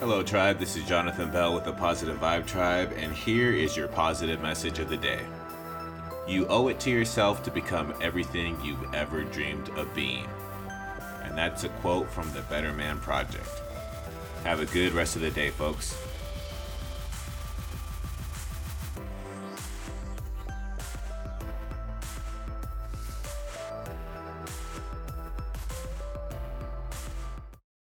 Hello, Tribe. This is Jonathan Bell with the Positive Vibe Tribe, and here is your positive message of the day. You owe it to yourself to become everything you've ever dreamed of being. And that's a quote from the Better Man Project. Have a good rest of the day, folks.